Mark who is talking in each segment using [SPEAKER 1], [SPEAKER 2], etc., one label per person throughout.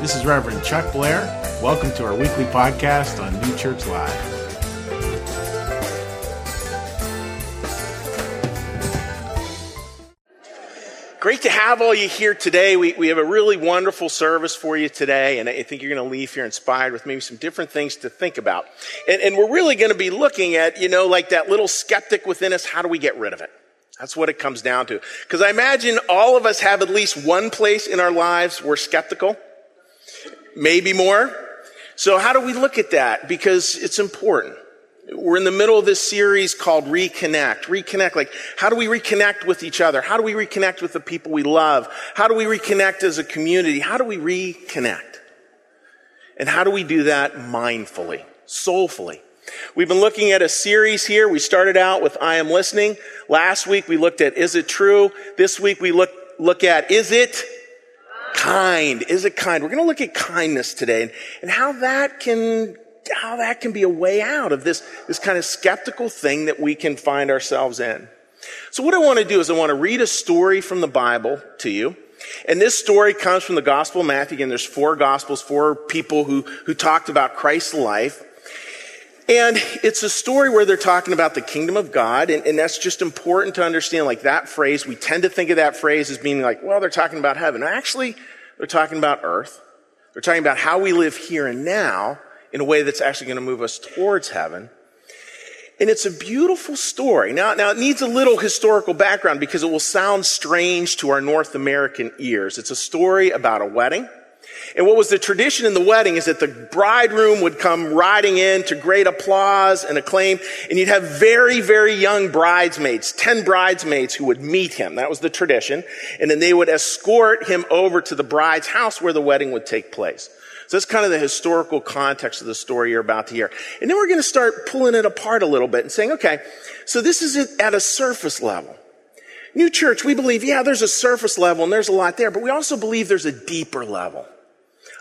[SPEAKER 1] This is Reverend Chuck Blair. Welcome to our weekly podcast on New Church Live.
[SPEAKER 2] Great to have all you here today. We, we have a really wonderful service for you today, and I think you're going to leave here inspired with maybe some different things to think about. And, and we're really going to be looking at, you know, like that little skeptic within us, how do we get rid of it? That's what it comes down to. Because I imagine all of us have at least one place in our lives we're skeptical, maybe more. So how do we look at that? Because it's important. We're in the middle of this series called Reconnect. Reconnect, like, how do we reconnect with each other? How do we reconnect with the people we love? How do we reconnect as a community? How do we reconnect? And how do we do that mindfully, soulfully? We've been looking at a series here. We started out with I am listening. Last week we looked at is it true? This week we look, look at is it kind? Is it kind? We're going to look at kindness today and, and how that can how that can be a way out of this, this kind of skeptical thing that we can find ourselves in. So what I want to do is I want to read a story from the Bible to you. And this story comes from the Gospel of Matthew. Again, there's four Gospels, four people who, who talked about Christ's life. And it's a story where they're talking about the kingdom of God. And, and, that's just important to understand, like that phrase. We tend to think of that phrase as being like, well, they're talking about heaven. Actually, they're talking about earth. They're talking about how we live here and now in a way that's actually going to move us towards heaven. And it's a beautiful story. Now, now it needs a little historical background because it will sound strange to our North American ears. It's a story about a wedding. And what was the tradition in the wedding is that the bridegroom would come riding in to great applause and acclaim, and you'd have very, very young bridesmaids, 10 bridesmaids who would meet him. That was the tradition. And then they would escort him over to the bride's house where the wedding would take place. So that's kind of the historical context of the story you're about to hear. And then we're going to start pulling it apart a little bit and saying, okay, so this is at a surface level. New church, we believe, yeah, there's a surface level and there's a lot there, but we also believe there's a deeper level,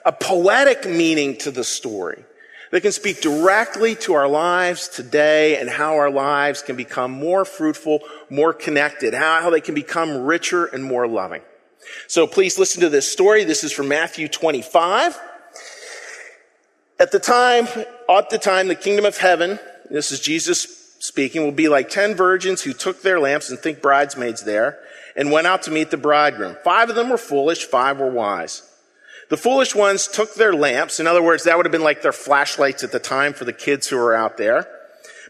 [SPEAKER 2] a poetic meaning to the story that can speak directly to our lives today and how our lives can become more fruitful, more connected, how, how they can become richer and more loving. So please listen to this story. This is from Matthew 25. At the time, at the time, the kingdom of heaven, this is Jesus speaking, will be like ten virgins who took their lamps and think bridesmaids there and went out to meet the bridegroom. Five of them were foolish, five were wise. The foolish ones took their lamps. In other words, that would have been like their flashlights at the time for the kids who were out there,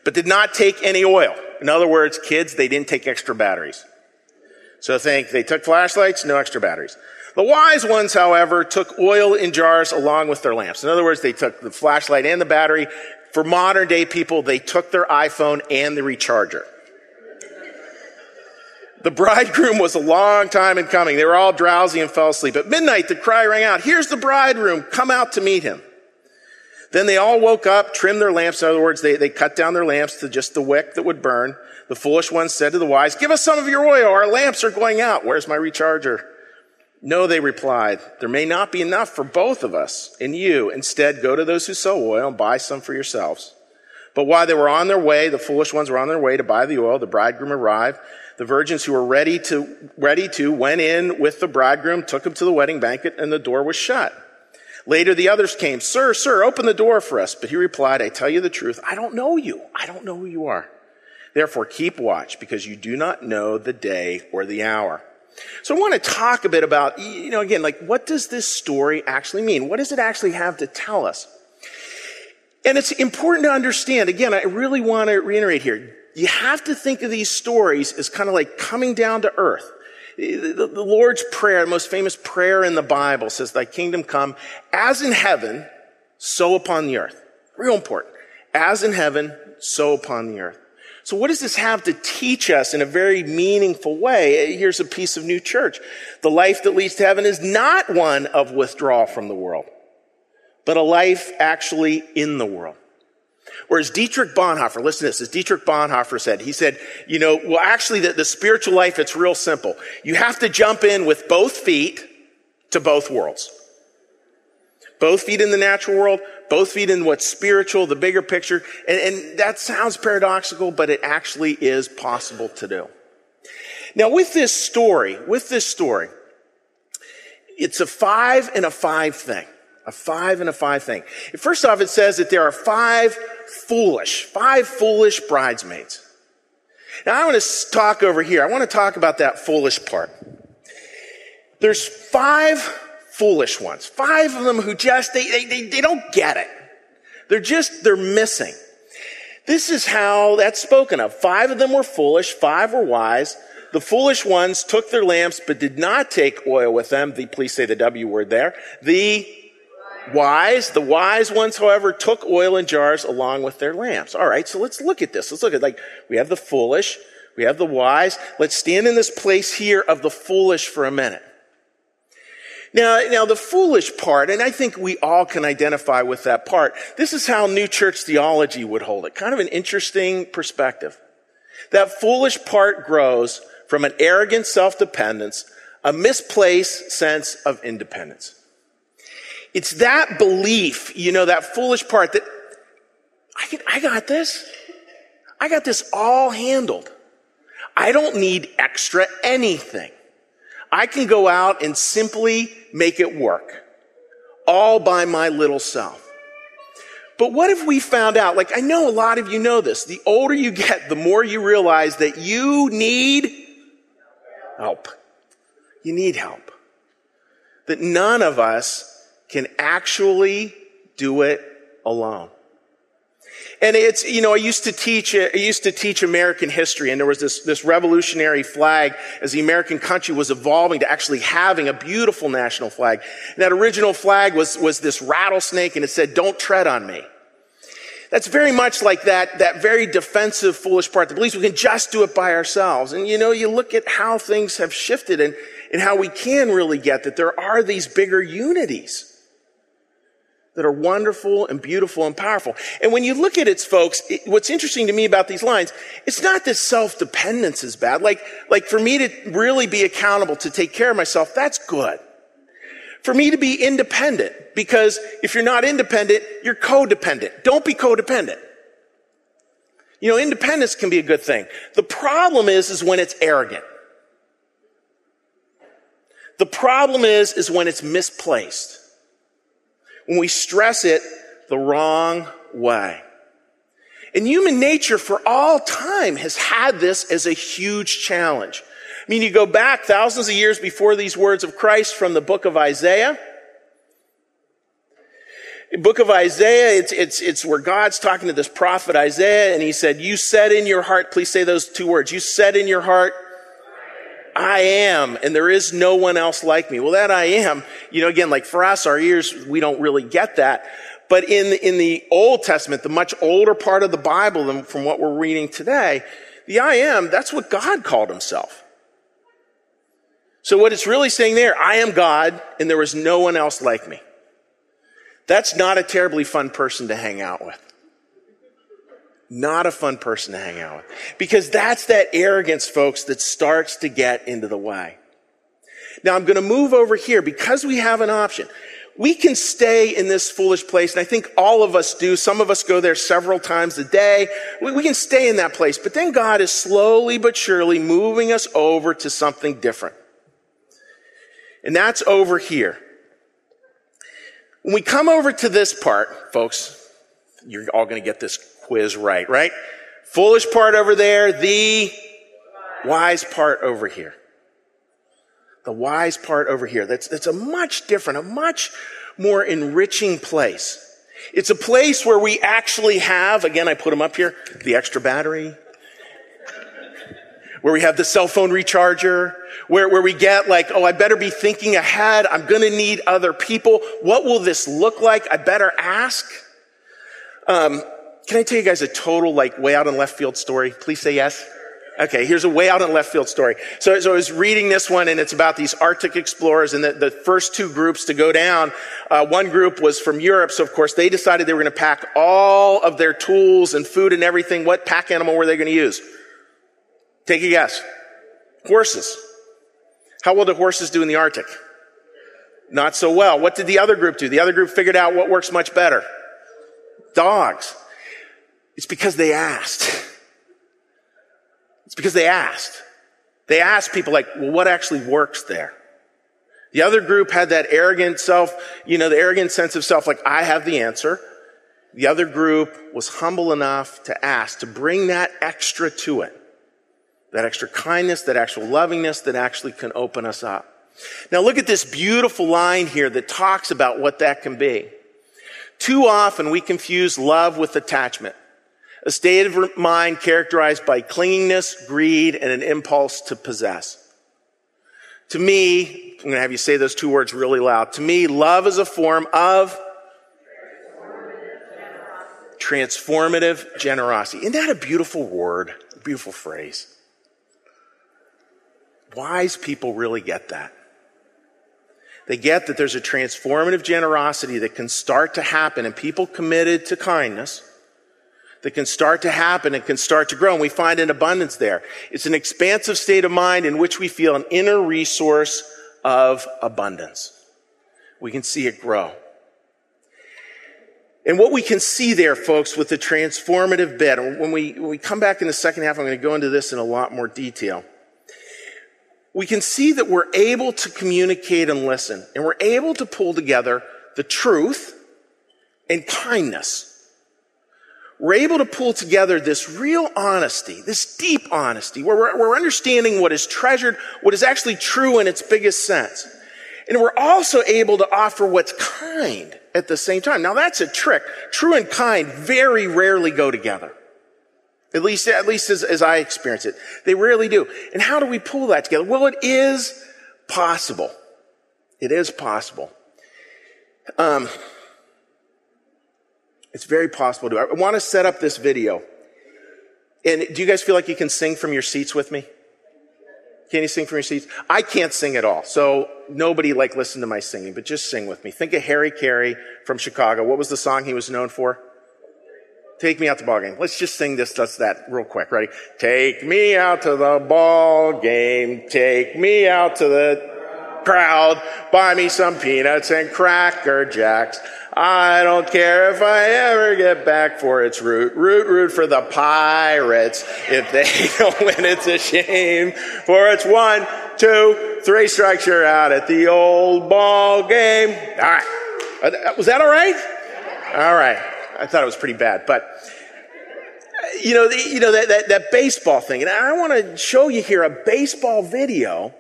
[SPEAKER 2] but did not take any oil. In other words, kids, they didn't take extra batteries. So think they took flashlights, no extra batteries. The wise ones, however, took oil in jars along with their lamps. In other words, they took the flashlight and the battery. For modern day people, they took their iPhone and the recharger. The bridegroom was a long time in coming. They were all drowsy and fell asleep. At midnight, the cry rang out, here's the bridegroom, come out to meet him. Then they all woke up, trimmed their lamps. In other words, they, they cut down their lamps to just the wick that would burn. The foolish ones said to the wise, give us some of your oil. Our lamps are going out. Where's my recharger? No, they replied, there may not be enough for both of us and you. Instead, go to those who sell oil and buy some for yourselves. But while they were on their way, the foolish ones were on their way to buy the oil. The bridegroom arrived. The virgins who were ready to, ready to went in with the bridegroom, took him to the wedding banquet, and the door was shut. Later, the others came. Sir, sir, open the door for us. But he replied, I tell you the truth. I don't know you. I don't know who you are. Therefore, keep watch because you do not know the day or the hour. So I want to talk a bit about, you know, again, like what does this story actually mean? What does it actually have to tell us? And it's important to understand, again, I really want to reiterate here. You have to think of these stories as kind of like coming down to earth. The, Lord's Prayer, the most famous prayer in the Bible says, thy kingdom come as in heaven, so upon the earth. Real important. As in heaven, so upon the earth. So what does this have to teach us in a very meaningful way? Here's a piece of new church. The life that leads to heaven is not one of withdrawal from the world, but a life actually in the world. Whereas Dietrich Bonhoeffer, listen to this, as Dietrich Bonhoeffer said, he said, you know, well, actually, the, the spiritual life, it's real simple. You have to jump in with both feet to both worlds. Both feet in the natural world, both feet in what's spiritual, the bigger picture. And, and that sounds paradoxical, but it actually is possible to do. Now, with this story, with this story, it's a five and a five thing. A five and a five thing. First off, it says that there are five foolish, five foolish bridesmaids. Now I want to talk over here. I want to talk about that foolish part. There's five foolish ones. Five of them who just, they, they, they, they don't get it. They're just, they're missing. This is how that's spoken of. Five of them were foolish, five were wise. The foolish ones took their lamps, but did not take oil with them. The, please say the W word there. The wise, the wise ones, however, took oil in jars along with their lamps. All right, so let's look at this. Let's look at like we have the foolish, we have the wise. Let's stand in this place here of the foolish for a minute. Now, now the foolish part, and I think we all can identify with that part. This is how New Church theology would hold it. Kind of an interesting perspective. That foolish part grows from an arrogant self-dependence, a misplaced sense of independence. It's that belief, you know, that foolish part that I, can, I got this. I got this all handled. I don't need extra anything. I can go out and simply make it work all by my little self. But what if we found out, like I know a lot of you know this, the older you get, the more you realize that you need help. You need help. That none of us can actually do it alone. And it's, you know, I used to teach, I used to teach American history and there was this, this revolutionary flag as the American country was evolving to actually having a beautiful national flag. And that original flag was, was this rattlesnake and it said, don't tread on me. That's very much like that, that very defensive, foolish part that believes we can just do it by ourselves. And you know, you look at how things have shifted and, and how we can really get that there are these bigger unities that are wonderful and beautiful and powerful. And when you look at it, folks, it, what's interesting to me about these lines, it's not that self-dependence is bad. Like, like for me to really be accountable to take care of myself, that's good. For me to be independent, because if you're not independent, you're codependent. Don't be codependent. You know, independence can be a good thing. The problem is, is when it's arrogant. The problem is, is when it's misplaced when we stress it the wrong way. And human nature for all time has had this as a huge challenge. I mean, you go back thousands of years before these words of Christ from the book of Isaiah. Book of Isaiah, it's, it's, it's where God's talking to this prophet Isaiah, and he said, You said in your heart, please say those two words, you said in your heart, I am, and there is no one else like me. Well, that I am, you know, again, like for us, our ears, we don't really get that. But in the, in the Old Testament, the much older part of the Bible than from what we're reading today, the I am, that's what God called himself. So what it's really saying there, I am God, and there is no one else like me. That's not a terribly fun person to hang out with. Not a fun person to hang out with. Because that's that arrogance, folks, that starts to get into the way. Now I'm going to move over here because we have an option. We can stay in this foolish place, and I think all of us do. Some of us go there several times a day. We, we can stay in that place, but then God is slowly but surely moving us over to something different. And that's over here. When we come over to this part, folks, you're all going to get this quiz right, right? Foolish part over there, the wise part over here. The wise part over here. That's, that's a much different, a much more enriching place. It's a place where we actually have, again, I put them up here, the extra battery, where we have the cell phone recharger, where, where we get like, oh, I better be thinking ahead. I'm going to need other people. What will this look like? I better ask. Um, can I tell you guys a total, like, way out in left field story? Please say yes. Okay, here's a way out in left field story. So, so I was reading this one, and it's about these Arctic explorers, and the, the first two groups to go down. Uh, one group was from Europe, so of course they decided they were going to pack all of their tools and food and everything. What pack animal were they going to use? Take a guess. Horses. How well do horses do in the Arctic? Not so well. What did the other group do? The other group figured out what works much better. Dogs. It's because they asked. It's because they asked. They asked people like, well, what actually works there? The other group had that arrogant self, you know, the arrogant sense of self, like, I have the answer. The other group was humble enough to ask, to bring that extra to it. That extra kindness, that actual lovingness that actually can open us up. Now look at this beautiful line here that talks about what that can be. Too often we confuse love with attachment. A state of mind characterized by clinginess, greed, and an impulse to possess. To me, I'm going to have you say those two words really loud. To me, love is a form of transformative generosity. Isn't that a beautiful word? A beautiful phrase. Wise people really get that. They get that there's a transformative generosity that can start to happen and people committed to kindness that can start to happen and can start to grow. And we find an abundance there. It's an expansive state of mind in which we feel an inner resource of abundance. We can see it grow. And what we can see there, folks, with the transformative bit, when we, when we come back in the second half, I'm going to go into this in a lot more detail. We can see that we're able to communicate and listen, and we're able to pull together the truth and kindness. We're able to pull together this real honesty, this deep honesty, where we're, we're understanding what is treasured, what is actually true in its biggest sense. And we're also able to offer what's kind at the same time. Now that's a trick. True and kind very rarely go together. At least, at least as, as I experience it. They rarely do. And how do we pull that together? Well, it is possible. It is possible. Um, it's very possible to. I want to set up this video. And do you guys feel like you can sing from your seats with me? Can you sing from your seats? I can't sing at all. So nobody like listen to my singing, but just sing with me. Think of Harry Caray from Chicago. What was the song he was known for? Take me out to the ball game. Let's just sing this, just that real quick. Ready? Take me out to the ball game. Take me out to the crowd. Buy me some peanuts and cracker jacks. I don't care if I ever get back for its root. Root, root for the pirates. If they don't win, it's a shame. For it's one, two, three strikes, you're out at the old ball game. All right. Was that all right? All right. I thought it was pretty bad, but you know, you know that, that, that baseball thing, and I want to show you here a baseball video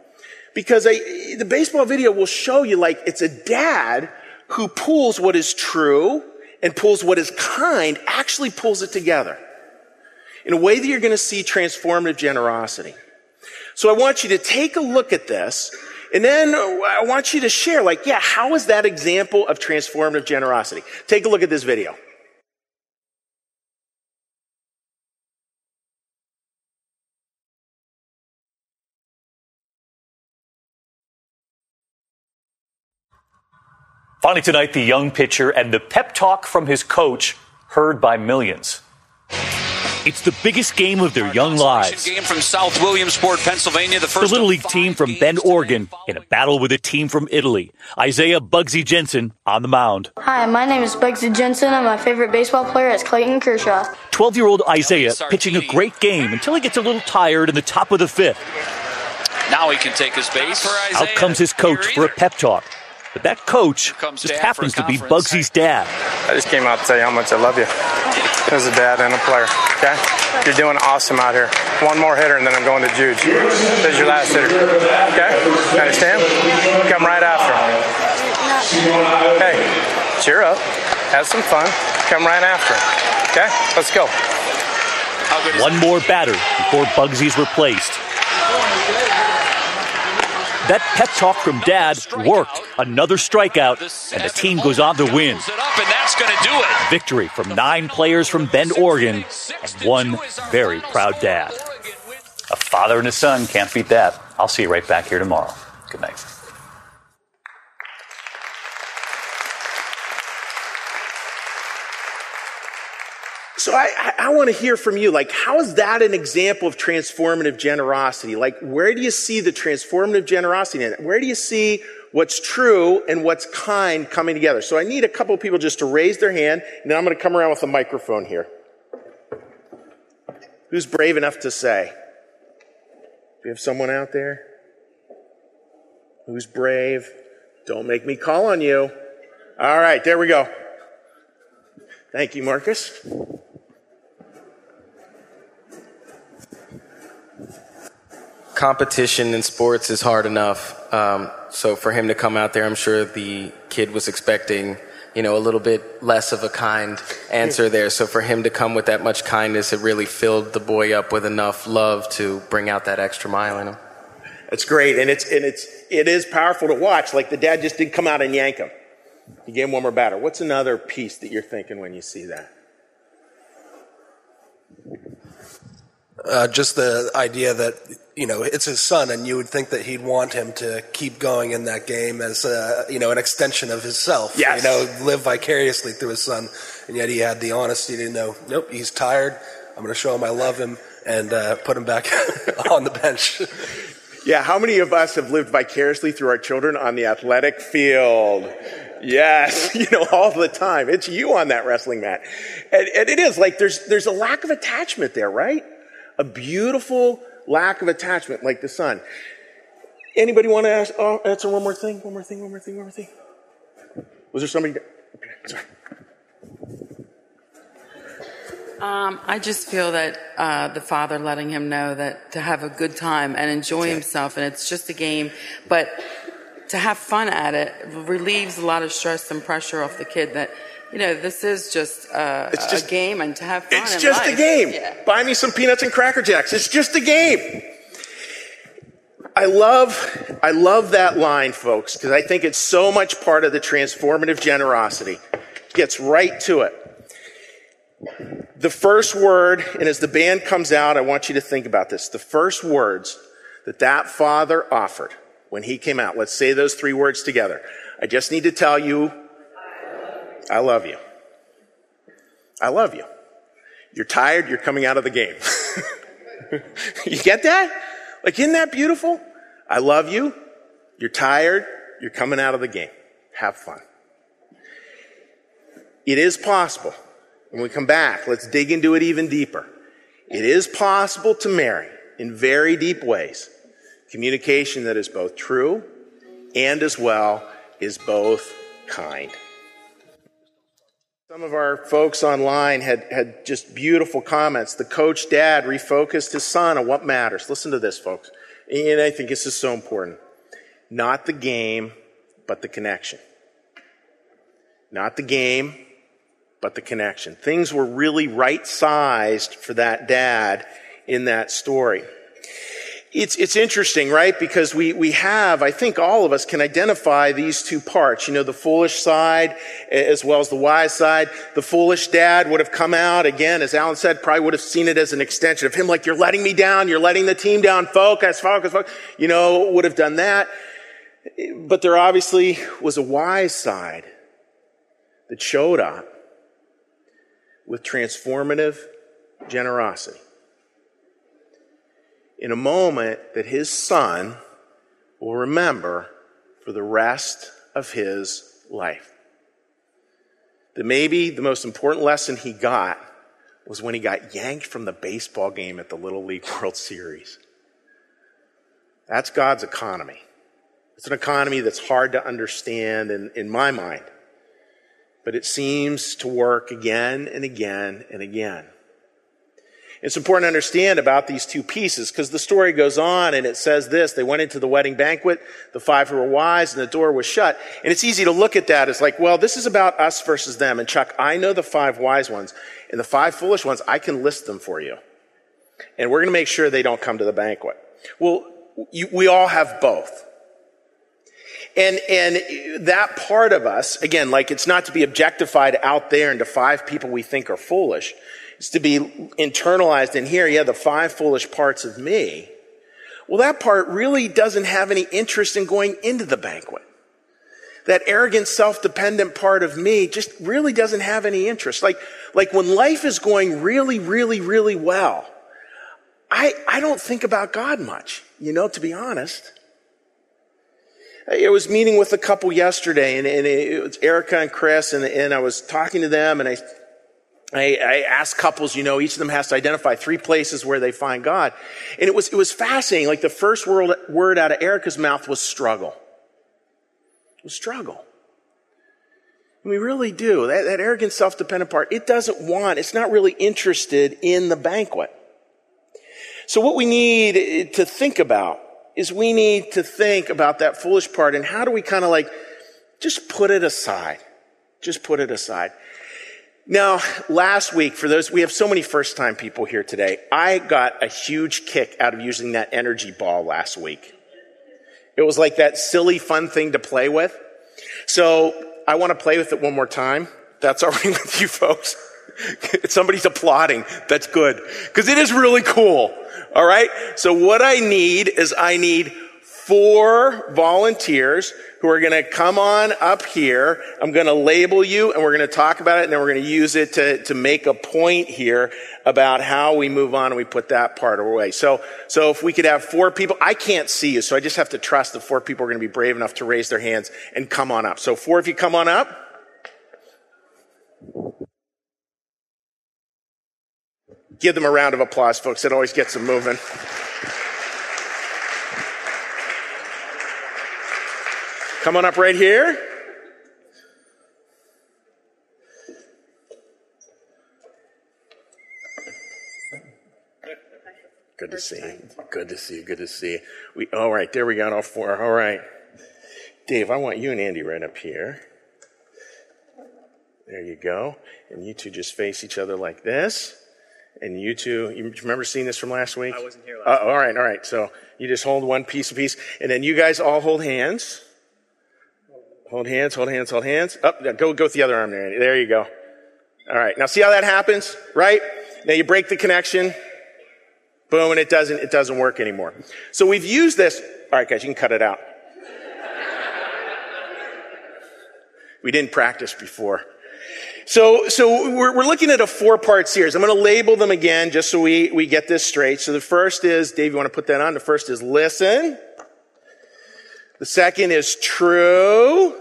[SPEAKER 2] because I, the baseball video will show you like it's a dad who pulls what is true and pulls what is kind, actually pulls it together in a way that you're going to see transformative generosity. So I want you to take a look at this and then I want you to share, like, yeah, how is that example of transformative generosity? Take a look at this video.
[SPEAKER 3] Finally, tonight, the young pitcher and the pep talk from his coach heard by millions. It's the biggest game of their young lives.
[SPEAKER 4] Game from South Williamsport, Pennsylvania. The first
[SPEAKER 3] the Little League team from Bend, Oregon, in a battle with a team from Italy. Isaiah Bugsy Jensen on the mound.
[SPEAKER 5] Hi, my name is Bugsy Jensen. and my favorite baseball player is Clayton Kershaw.
[SPEAKER 3] 12 year old Isaiah pitching a great game until he gets a little tired in the top of the fifth.
[SPEAKER 4] Now he can take his base.
[SPEAKER 3] Out comes his coach for a pep talk. But that coach just happens to be Bugsy's dad.
[SPEAKER 6] I just came out to tell you how much I love you as a dad and a player. Okay? You're doing awesome out here. One more hitter and then I'm going to Juge. This is your last hitter. Okay? You understand? Come right after him. Hey, cheer up. Have some fun. Come right after him. Okay? Let's go.
[SPEAKER 3] One more batter before Bugsy's replaced. That pep talk from Dad worked. Another strikeout, and the team goes on to win. Victory from nine players from Bend, Oregon, and one very proud dad. A father and a son can't beat that. I'll see you right back here tomorrow. Good night.
[SPEAKER 2] So I, I, want to hear from you. Like, how is that an example of transformative generosity? Like, where do you see the transformative generosity in it? Where do you see what's true and what's kind coming together? So I need a couple of people just to raise their hand, and then I'm going to come around with a microphone here. Who's brave enough to say? Do you have someone out there? Who's brave? Don't make me call on you. All right, there we go. Thank you, Marcus.
[SPEAKER 7] Competition in sports is hard enough. Um, so for him to come out there, I'm sure the kid was expecting, you know, a little bit less of a kind answer there. So for him to come with that much kindness, it really filled the boy up with enough love to bring out that extra mile in him.
[SPEAKER 2] It's great, and it's and it's it is powerful to watch. Like the dad just didn't come out and yank him. He gave him one more batter. What's another piece that you're thinking when you see that?
[SPEAKER 8] Uh, just the idea that you know it's his son, and you would think that he'd want him to keep going in that game as uh, you know an extension of himself.
[SPEAKER 2] Yes.
[SPEAKER 8] you know, live vicariously through his son, and yet he had the honesty to know, nope, he's tired. I'm going to show him I love him and uh, put him back on the bench.
[SPEAKER 2] Yeah, how many of us have lived vicariously through our children on the athletic field? Yes, you know, all the time. It's you on that wrestling mat. And, and it is like there's, there's a lack of attachment there, right? A beautiful lack of attachment like the son. Anybody want to ask, oh, answer one more thing? One more thing, one more thing, one more thing? Was there somebody? Okay, sorry.
[SPEAKER 9] Um, I just feel that uh, the father letting him know that to have a good time and enjoy himself, and it's just a game, but to have fun at it relieves a lot of stress and pressure off the kid. That you know, this is just, uh,
[SPEAKER 2] It's just-
[SPEAKER 9] a game, and to have fun.
[SPEAKER 2] It's just
[SPEAKER 9] life.
[SPEAKER 2] a game.
[SPEAKER 9] Yeah.
[SPEAKER 2] Buy me some peanuts and cracker jacks. It's just a game. I love, I love that line, folks, because I think it's so much part of the transformative generosity. It Gets right to it. The first word, and as the band comes out, I want you to think about this. The first words that that father offered when he came out. Let's say those three words together. I just need to tell you, I love you. I love you. You're tired, you're coming out of the game. you get that? Like, isn't that beautiful? I love you. You're tired, you're coming out of the game. Have fun. It is possible. When we come back, let's dig into it even deeper. It is possible to marry in very deep ways communication that is both true and as well is both kind. Some of our folks online had, had just beautiful comments. The coach dad refocused his son on what matters. Listen to this, folks. And I think this is so important. Not the game, but the connection. Not the game, but the connection. Things were really right sized for that dad in that story. It's, it's interesting, right? Because we, we have, I think all of us can identify these two parts. You know, the foolish side as well as the wise side. The foolish dad would have come out again, as Alan said, probably would have seen it as an extension of him, like, you're letting me down, you're letting the team down, focus, focus, focus. You know, would have done that. But there obviously was a wise side that showed up with transformative generosity in a moment that his son will remember for the rest of his life. That maybe the most important lesson he got was when he got yanked from the baseball game at the Little League World Series. That's God's economy. It's an economy that's hard to understand in, in my mind, but it seems to work again and again and again. It's important to understand about these two pieces because the story goes on and it says this. They went into the wedding banquet, the five who were wise, and the door was shut. And it's easy to look at that as like, well, this is about us versus them. And Chuck, I know the five wise ones and the five foolish ones. I can list them for you. And we're going to make sure they don't come to the banquet. Well, you, we all have both. And, and that part of us, again, like it's not to be objectified out there into five people we think are foolish. It's to be internalized in here. Yeah, the five foolish parts of me. Well, that part really doesn't have any interest in going into the banquet. That arrogant, self-dependent part of me just really doesn't have any interest. Like, like when life is going really, really, really well, I, I don't think about God much, you know, to be honest. I was meeting with a couple yesterday, and, and it was Erica and Chris, and, and I was talking to them, and I, I, I asked couples, you know, each of them has to identify three places where they find God. And it was, it was fascinating. Like the first word, word out of Erica's mouth was struggle. It was struggle. We really do. That, that arrogant, self-dependent part, it doesn't want, it's not really interested in the banquet. So what we need eh, to think about is we need to think about that foolish part and how do we kind of like just put it aside. Just put it aside. Now, last week, for those, we have so many first time people here today. I got a huge kick out of using that energy ball last week. It was like that silly, fun thing to play with. So I want to play with it one more time. That's all right with you folks. Somebody's applauding. That's good. Cause it is really cool. All right. So what I need is I need four volunteers who are going to come on up here. I'm going to label you and we're going to talk about it and then we're going to use it to, to make a point here about how we move on and we put that part away. So, so if we could have four people, I can't see you, so I just have to trust that four people are going to be brave enough to raise their hands and come on up. So four of you come on up. Give them a round of applause, folks. It always gets them moving. Come on up right here. Good to see you. Good to see you. Good to see you. We, all right, there we got all four. All right. Dave, I want you and Andy right up here. There you go. And you two just face each other like this. And you two, you remember seeing this from last week?
[SPEAKER 10] I wasn't here last
[SPEAKER 2] uh, All right, all right. So you just hold one piece of piece. And then you guys all hold hands. Hold hands, hold hands, hold hands. Up, oh, go, go with the other arm there. There you go. All right. Now see how that happens, right? Now you break the connection. Boom, and it doesn't, it doesn't work anymore. So we've used this. All right, guys, you can cut it out. we didn't practice before. So, so we're, we're looking at a four part series. I'm going to label them again just so we, we get this straight. So the first is, Dave, you want to put that on? The first is listen. The second is true.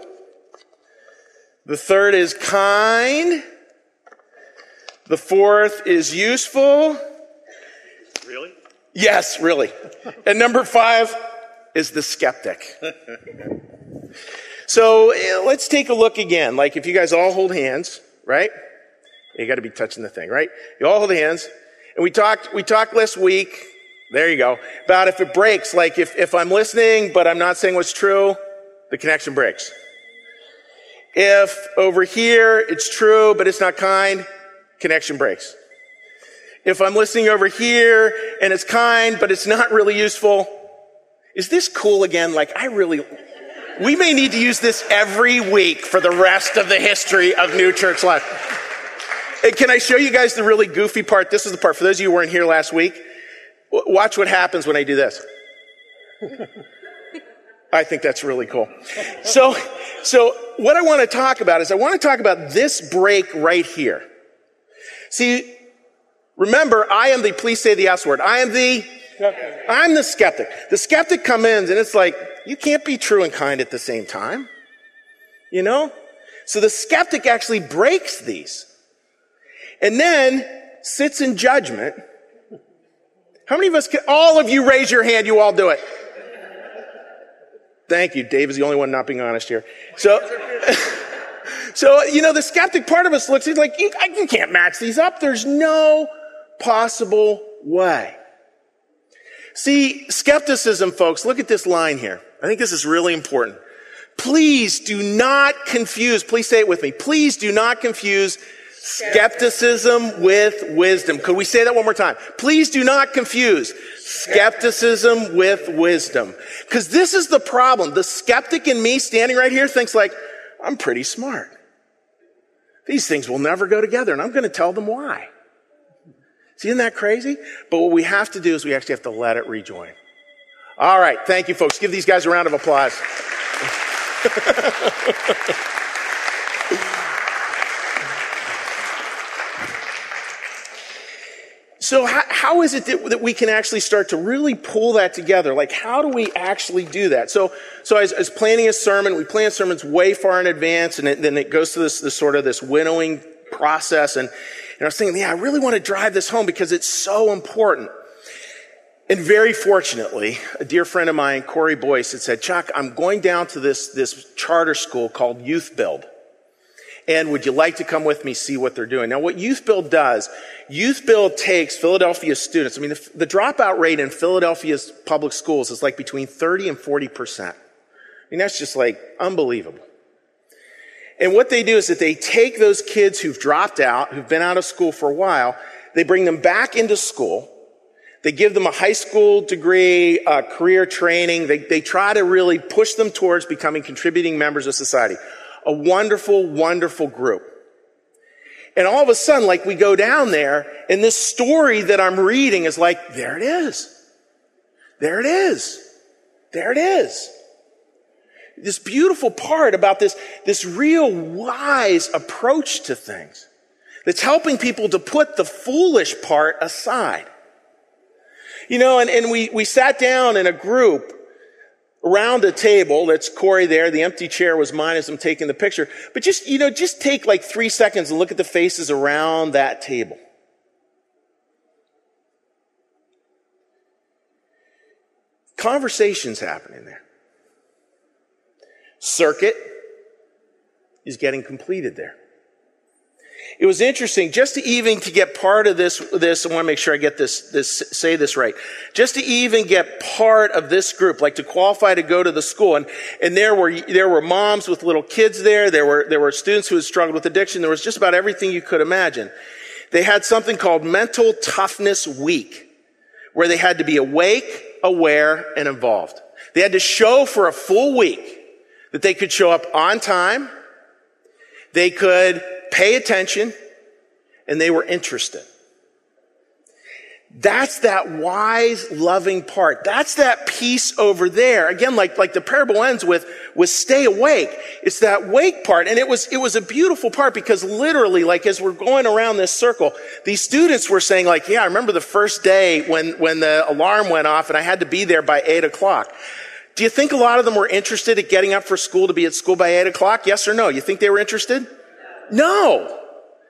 [SPEAKER 2] The third is kind. The fourth is useful.
[SPEAKER 10] Really?
[SPEAKER 2] Yes, really. and number five is the skeptic. so eh, let's take a look again. Like if you guys all hold hands, right? You got to be touching the thing, right? You all hold hands. And we talked, we talked last week there you go. About if it breaks, like if, if I'm listening, but I'm not saying what's true, the connection breaks. If over here it's true, but it's not kind, connection breaks. If I'm listening over here and it's kind, but it's not really useful, is this cool again? Like I really, we may need to use this every week for the rest of the history of New Church Live. can I show you guys the really goofy part? This is the part for those of you who weren't here last week. Watch what happens when I do this. I think that's really cool. So, so what I want to talk about is I want to talk about this break right here. See, remember, I am the, please say the S word. I am the, I'm the skeptic. The skeptic comes in and it's like, you can't be true and kind at the same time. You know? So the skeptic actually breaks these and then sits in judgment how many of us can, all of you raise your hand, you all do it. Thank you. Dave is the only one not being honest here. So, so, you know, the skeptic part of us looks, he's like, you, you can't match these up. There's no possible way. See, skepticism, folks, look at this line here. I think this is really important. Please do not confuse, please say it with me. Please do not confuse Skepticism with wisdom. Could we say that one more time? Please do not confuse skepticism with wisdom. Because this is the problem. The skeptic in me standing right here thinks like, I'm pretty smart. These things will never go together, and I'm going to tell them why. See, isn't that crazy? But what we have to do is we actually have to let it rejoin. All right. Thank you, folks. Give these guys a round of applause. So how, how is it that, that, we can actually start to really pull that together? Like, how do we actually do that? So, so as, planning a sermon, we plan sermons way far in advance, and it, then it goes through this, this sort of this winnowing process. And, and I was thinking, yeah, I really want to drive this home because it's so important. And very fortunately, a dear friend of mine, Corey Boyce, had said, Chuck, I'm going down to this, this charter school called Youth Build. And would you like to come with me see what they're doing? Now, what Youth Build does, Youth Build takes Philadelphia students. I mean, the, the dropout rate in Philadelphia's public schools is like between 30 and 40 percent. I mean, that's just like unbelievable. And what they do is that they take those kids who've dropped out, who've been out of school for a while, they bring them back into school, they give them a high school degree, uh, career training. They, they try to really push them towards becoming contributing members of society. A wonderful, wonderful group. And all of a sudden, like we go down there and this story that I'm reading is like, there it is. There it is. There it is. This beautiful part about this, this real wise approach to things that's helping people to put the foolish part aside. You know, and, and we, we sat down in a group around a table. That's Corey there. The empty chair was mine as I'm taking the picture. But just, you know, just take like three seconds and look at the faces around that table. Conversations happening there. Circuit is getting completed there it was interesting just to even to get part of this, this, I want to make sure I get this, this, say this right. Just to even get part of this group, like to qualify to go to the school. And, and there were, there were moms with little kids there. There were, there were students who had struggled with addiction. There was just about everything you could imagine. They had something called mental toughness week, where they had to be awake, aware, and involved. They had to show for a full week that they could show up on time. They could pay attention and they were interested. That's that wise, loving part. That's that piece over there. Again, like, like the parable ends with, with stay awake. It's that wake part. And it was, it was a beautiful part because literally, like as we're going around this circle, these students were saying like, yeah, I remember the first day when, when the alarm went off and I had to be there by eight o'clock. Do you think a lot of them were interested at getting up for school to be at school by eight o'clock? Yes or no? You think they were interested? No.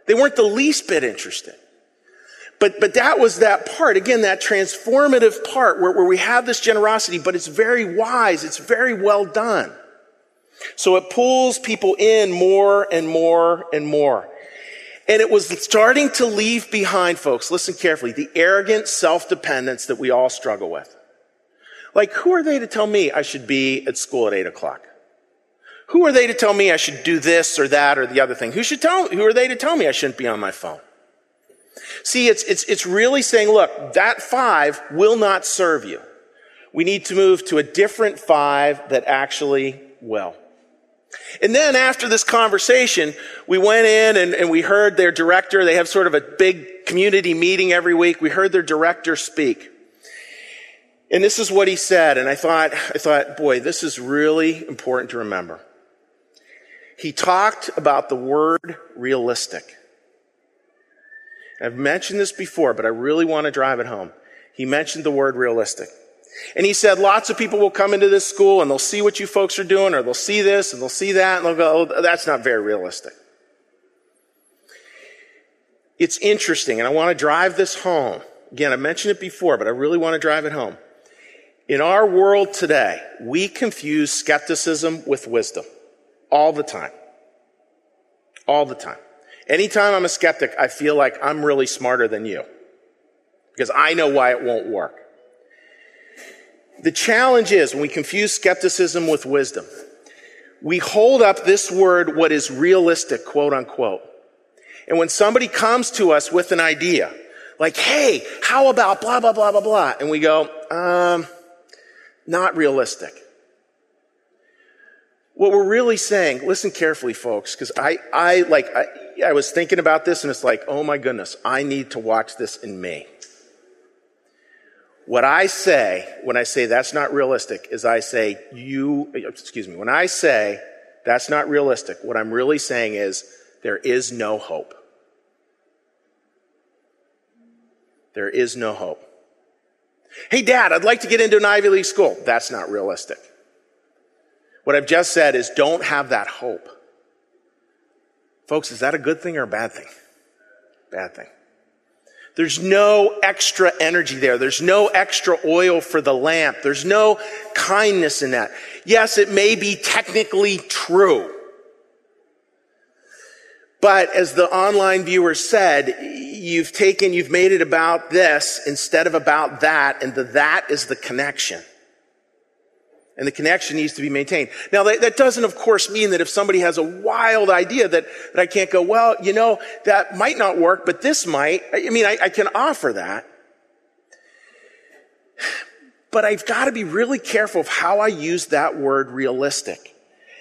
[SPEAKER 2] They weren't the least bit interested. But, but that was that part, again, that transformative part where, where we have this generosity, but it's very wise. It's very well done. So it pulls people in more and more and more. And it was starting to leave behind, folks, listen carefully, the arrogant self-dependence that we all struggle with. Like, who are they to tell me I should be at school at eight o'clock? Who are they to tell me I should do this or that or the other thing? Who should tell, who are they to tell me I shouldn't be on my phone? See, it's, it's, it's really saying, look, that five will not serve you. We need to move to a different five that actually will. And then after this conversation, we went in and, and we heard their director. They have sort of a big community meeting every week. We heard their director speak. And this is what he said. And I thought, I thought, boy, this is really important to remember he talked about the word realistic. I've mentioned this before, but I really want to drive it home. He mentioned the word realistic. And he said lots of people will come into this school and they'll see what you folks are doing, or they'll see this and they'll see that, and they'll go, oh, that's not very realistic. It's interesting, and I want to drive this home. Again, I mentioned it before, but I really want to drive it home. In our world today, we confuse skepticism with wisdom all the time. All the time. Anytime I'm a skeptic, I feel like I'm really smarter than you because I know why it won't work. The challenge is when we confuse skepticism with wisdom, we hold up this word, what is realistic, quote unquote. And when somebody comes to us with an idea, like, hey, how about blah, blah, blah, blah, blah, and we go, um, not realistic. What we're really saying, listen carefully, folks, because I, I, like, I, I was thinking about this and it's like, oh my goodness, I need to watch this in me. What I say when I say that's not realistic is I say, you, excuse me, when I say that's not realistic, what I'm really saying is there is no hope. There is no hope. Hey, dad, I'd like to get into an Ivy League school. That's not realistic. What I've just said is don't have that hope. Folks, is that a good thing or a bad thing? Bad thing. There's no extra energy there. There's no extra oil for the lamp. There's no kindness in that. Yes, it may be technically true. But as the online viewer said, you've taken, you've made it about this instead of about that, and the that is the connection. And the connection needs to be maintained. Now, that, that, doesn't, of course, mean that if somebody has a wild idea that, that I can't go, well, you know, that might not work, but this might. I mean, I, I can offer that. But I've got to be really careful of how I use that word realistic.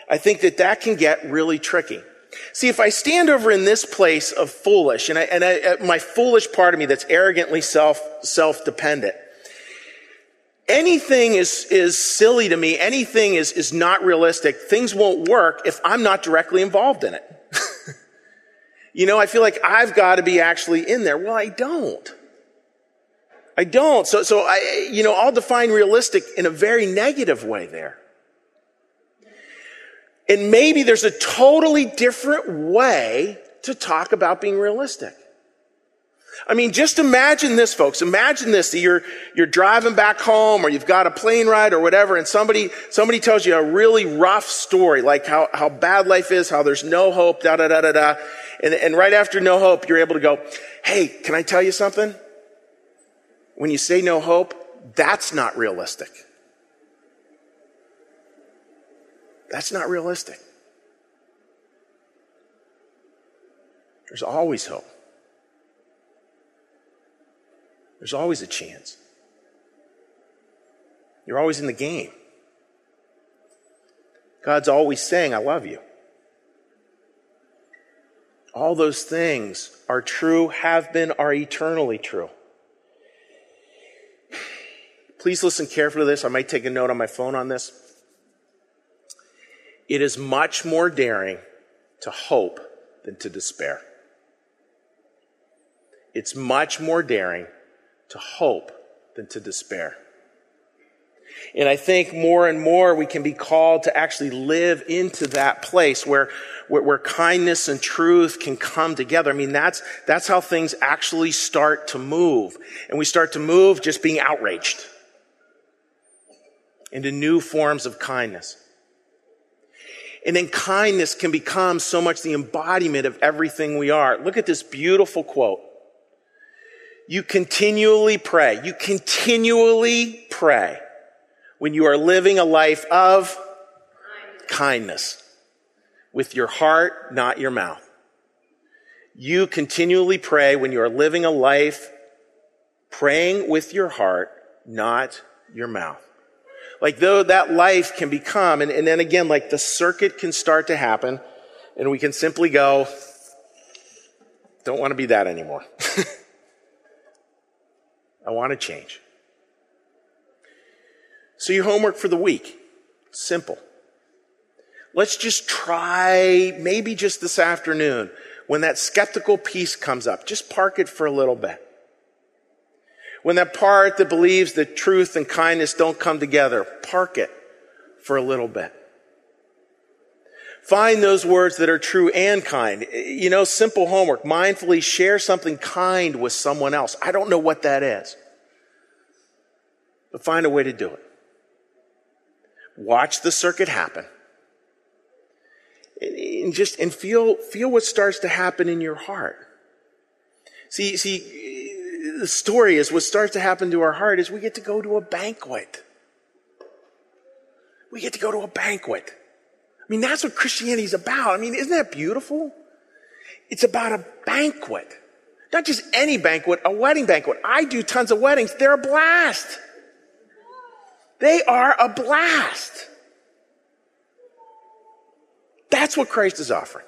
[SPEAKER 2] I think that that can get really tricky. See, if I stand over in this place of foolish, and, I, and I, uh, my foolish part of me that's arrogantly self, self-dependent, anything is, is silly to me, anything is, is not realistic, things won't work if I'm not directly involved in it. you know, I feel like I've got to be actually in there. Well, I don't. I don't. So, so I, you know, I'll define realistic in a very negative way there. And maybe there's a totally different way to talk about being realistic. I mean, just imagine this, folks. Imagine this. That You're, you're driving back home or you've got a plane ride or whatever and somebody, somebody tells you a really rough story, like how, how bad life is, how there's no hope, da da da da da. And, and right after no hope, you're able to go, hey, can I tell you something? When you say no hope, that's not realistic. That's not realistic. There's always hope. There's always a chance. You're always in the game. God's always saying, I love you. All those things are true, have been, are eternally true. Please listen carefully to this. I might take a note on my phone on this. It is much more daring to hope than to despair. It's much more daring to hope than to despair. And I think more and more we can be called to actually live into that place where, where, where, kindness and truth can come together. I mean, that's, that's how things actually start to move. And we start to move just being outraged into new forms of kindness. And then kindness can become so much the embodiment of everything we are. Look at this beautiful quote. You continually pray. You continually pray when you are living a life of kindness with your heart, not your mouth. You continually pray when you are living a life praying with your heart, not your mouth. Like though that life can become, and, and then again, like the circuit can start to happen, and we can simply go, don't want to be that anymore. I want to change. So your homework for the week, simple. Let's just try, maybe just this afternoon, when that skeptical piece comes up, just park it for a little bit. When that part that believes that truth and kindness don't come together, park it for a little bit. Find those words that are true and kind. You know, simple homework. Mindfully share something kind with someone else. I don't know what that is. But find a way to do it. Watch the circuit happen. And just, and feel, feel what starts to happen in your heart. See, see, the story is what starts to happen to our heart is we get to go to a banquet. We get to go to a banquet. I mean, that's what Christianity is about. I mean, isn't that beautiful? It's about a banquet. Not just any banquet, a wedding banquet. I do tons of weddings. They're a blast. They are a blast. That's what Christ is offering.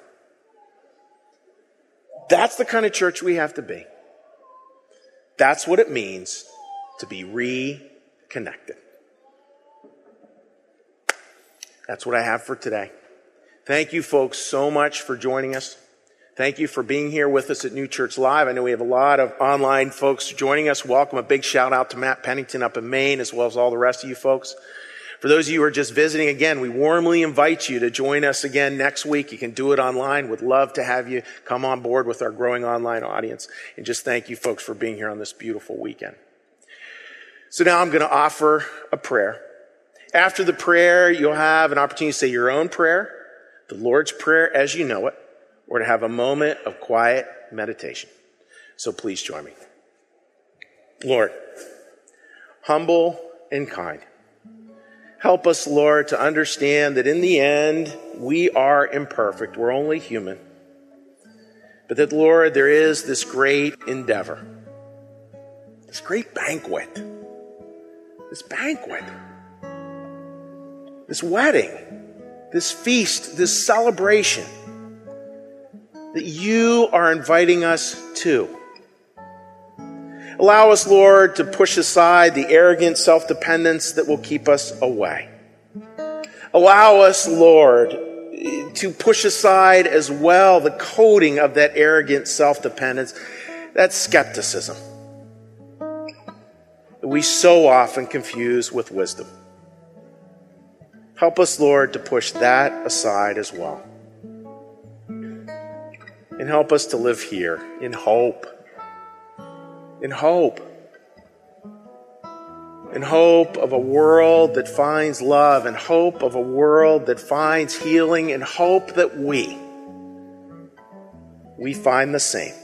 [SPEAKER 2] That's the kind of church we have to be. That's what it means to be reconnected. That's what I have for today. Thank you, folks, so much for joining us. Thank you for being here with us at New Church Live. I know we have a lot of online folks joining us. Welcome. A big shout out to Matt Pennington up in Maine, as well as all the rest of you folks. For those of you who are just visiting, again, we warmly invite you to join us again next week. You can do it online. Would love to have you come on board with our growing online audience. And just thank you folks for being here on this beautiful weekend. So now I'm going to offer a prayer. After the prayer, you'll have an opportunity to say your own prayer, the Lord's Prayer as you know it, or to have a moment of quiet meditation. So please join me. Lord, humble and kind. Help us, Lord, to understand that in the end, we are imperfect. We're only human. But that, Lord, there is this great endeavor, this great banquet, this banquet, this wedding, this feast, this celebration that you are inviting us to. Allow us, Lord, to push aside the arrogant self dependence that will keep us away. Allow us, Lord, to push aside as well the coating of that arrogant self dependence, that skepticism that we so often confuse with wisdom. Help us, Lord, to push that aside as well. And help us to live here in hope in hope. In hope of a world that finds love, in hope of a world that finds healing, in hope that we, we find the same.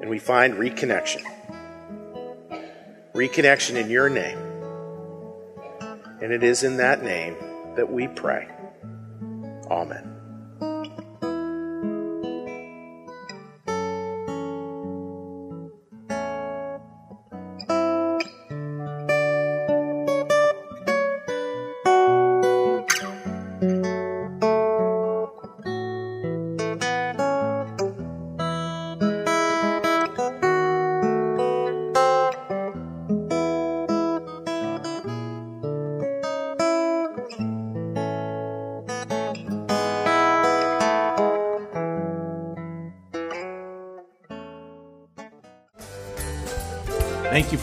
[SPEAKER 2] And we find reconnection. Reconnection in your name. And it is in that name that we pray. Amen.